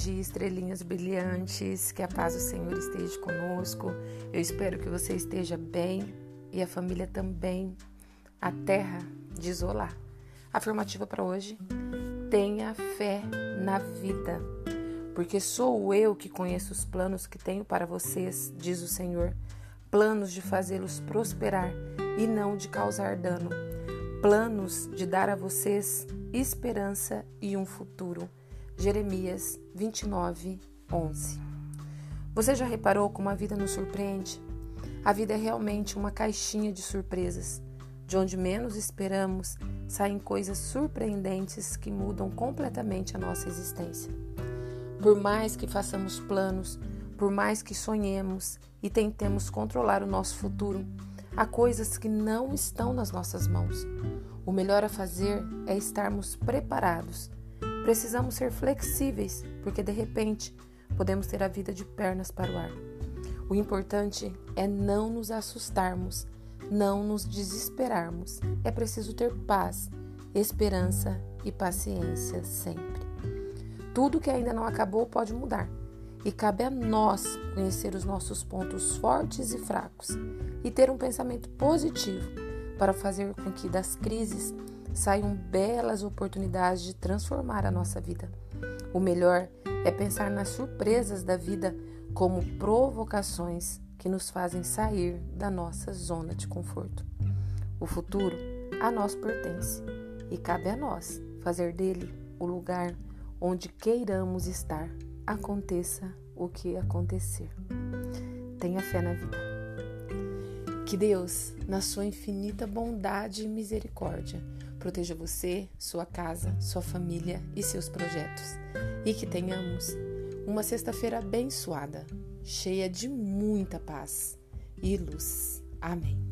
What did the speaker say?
dia, estrelinhas brilhantes. Que a paz do Senhor esteja conosco. Eu espero que você esteja bem e a família também. A terra de isolar. Afirmativa para hoje: tenha fé na vida, porque sou eu que conheço os planos que tenho para vocês, diz o Senhor. Planos de fazê-los prosperar e não de causar dano. Planos de dar a vocês esperança e um futuro. Jeremias 29, 11. Você já reparou como a vida nos surpreende? A vida é realmente uma caixinha de surpresas. De onde menos esperamos, saem coisas surpreendentes que mudam completamente a nossa existência. Por mais que façamos planos, por mais que sonhemos e tentemos controlar o nosso futuro, há coisas que não estão nas nossas mãos. O melhor a fazer é estarmos preparados Precisamos ser flexíveis, porque de repente podemos ter a vida de pernas para o ar. O importante é não nos assustarmos, não nos desesperarmos. É preciso ter paz, esperança e paciência sempre. Tudo que ainda não acabou pode mudar e cabe a nós conhecer os nossos pontos fortes e fracos e ter um pensamento positivo para fazer com que das crises saiam belas oportunidades de transformar a nossa vida. O melhor é pensar nas surpresas da vida como provocações que nos fazem sair da nossa zona de conforto. O futuro a nós pertence e cabe a nós fazer dele o lugar onde queiramos estar, aconteça o que acontecer. Tenha fé na vida. Que Deus, na sua infinita bondade e misericórdia, proteja você, sua casa, sua família e seus projetos. E que tenhamos uma sexta-feira abençoada, cheia de muita paz e luz. Amém.